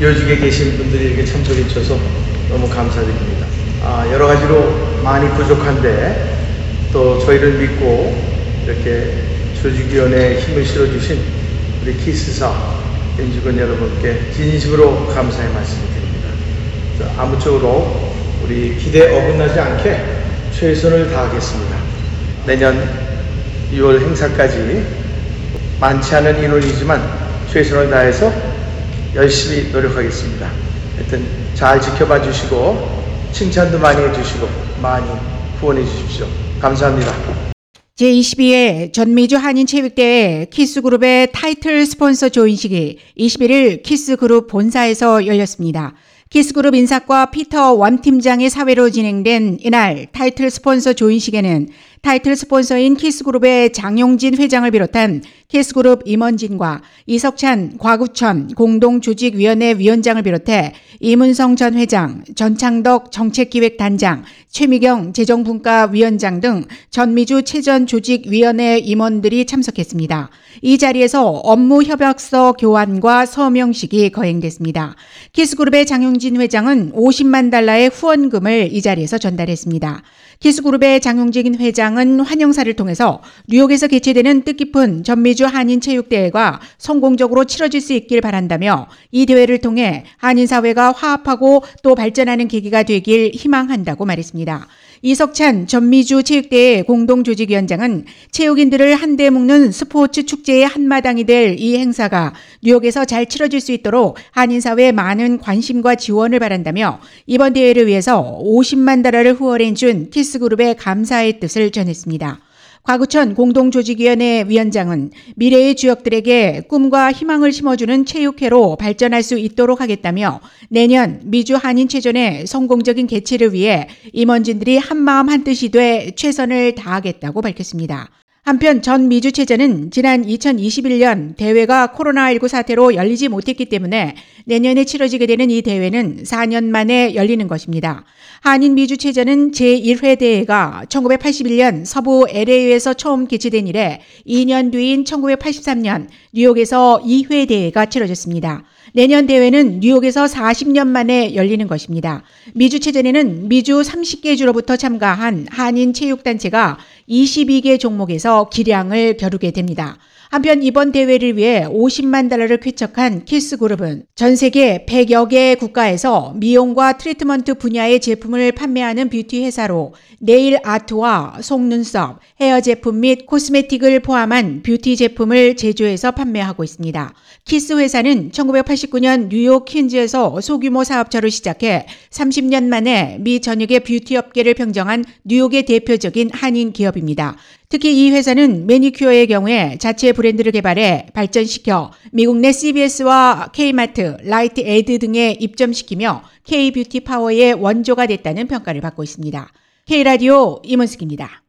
요직에 계신 분들이 이렇게 참석해 주셔서 너무 감사드립니다. 아, 여러 가지로 많이 부족한데 또 저희를 믿고 이렇게 조직위원회에 힘을 실어주신 우리 키스사 임직원 여러분께 진심으로 감사의 말씀을 드립니다. 자, 아무쪼록 우리 기대 어긋나지 않게 최선을 다하겠습니다. 내년 6월 행사까지 많지 않은 인원이지만 최선을 다해서 열심히 노력하겠습니다. 하여튼 잘 지켜봐 주시고 칭찬도 많이 해주시고 많이 후원해 주십시오. 감사합니다. 제22회 전미주 한인체육대회 키스그룹의 타이틀 스폰서 조인식이 21일 키스그룹 본사에서 열렸습니다. 키스그룹 인사과 피터 원 팀장의 사회로 진행된 이날 타이틀 스폰서 조인식에는 타이틀 스폰서인 키스그룹의 장용진 회장을 비롯한 키스그룹 임원진과 이석찬 과구천 공동조직위원회 위원장을 비롯해 이문성 전 회장, 전창덕 정책기획단장, 최미경 재정분과 위원장 등 전미주 체전조직위원회 임원들이 참석했습니다. 이 자리에서 업무 협약서 교환과 서명식이 거행됐습니다. 키스그룹의 장용진 회장은 50만 달러의 후원금을 이 자리에서 전달했습니다. 키스그룹의 장용진 회장 은 환영사를 통해서 뉴욕에서 개최되는 뜻깊은 전미주 한인체육대회가 성공적으로 치러질 수 있길 바란다며 이 대회를 통해 한인사회가 화합하고 또 발전하는 계기가 되길 희망한다고 말했습니다. 이석찬 전미주 체육대회 공동조직위원장은 체육인들을 한데 묶는 스포츠 축제의 한마당이 될 이 행사가 뉴욕에서 잘 치러질 수 있도록 한인사회에 많은 관심과 지원을 바란다며 이번 대회를 위해서 50만 달러를 후원해 준 키스그룹의 감사의 뜻을 전했습니다. 과구천 공동조직위원회 위원장은 미래의 주역들에게 꿈과 희망을 심어주는 체육회로 발전할 수 있도록 하겠다며 내년 미주 한인체전의 성공적인 개최를 위해 임원진들이 한마음 한뜻이 돼 최선을 다하겠다고 밝혔습니다. 한편 전 미주체전은 지난 2021년 대회가 코로나19 사태로 열리지 못했기 때문에 내년에 치러지게 되는 이 대회는 4년 만에 열리는 것입니다. 한인 미주체전은 제1회 대회가 1981년 서부 LA에서 처음 개최된 이래 2년 뒤인 1983년 뉴욕에서 2회 대회가 치러졌습니다. 내년 대회는 뉴욕에서 40년 만에 열리는 것입니다. 미주 체전에는 미주 30개 주로부터 참가한 한인 체육단체가 22개 종목에서 기량을 겨루게 됩니다. 한편 이번 대회를 위해 50만 달러를 쾌척한 키스 그룹은 전 세계 100여 개 국가에서 미용과 트리트먼트 분야의 제품을 판매하는 뷰티 회사로 네일 아트와 속눈썹, 헤어 제품 및 코스메틱을 포함한 뷰티 제품을 제조해서 판매하고 있습니다. 키스 회사는 1989년 뉴욕 퀸즈에서 소규모 사업자로 시작해 30년 만에 미 전역의 뷰티 업계를 평정한 뉴욕의 대표적인 한인 기업입니다. 특히 이 회사는 매니큐어의 경우에 자체 브랜드를 개발해 발전시켜 미국 내 CVS와 K마트, Rite Aid 등에 입점시키며 K 뷰티 파워의 원조가 됐다는 평가를 받고 있습니다. K라디오 임원숙입니다.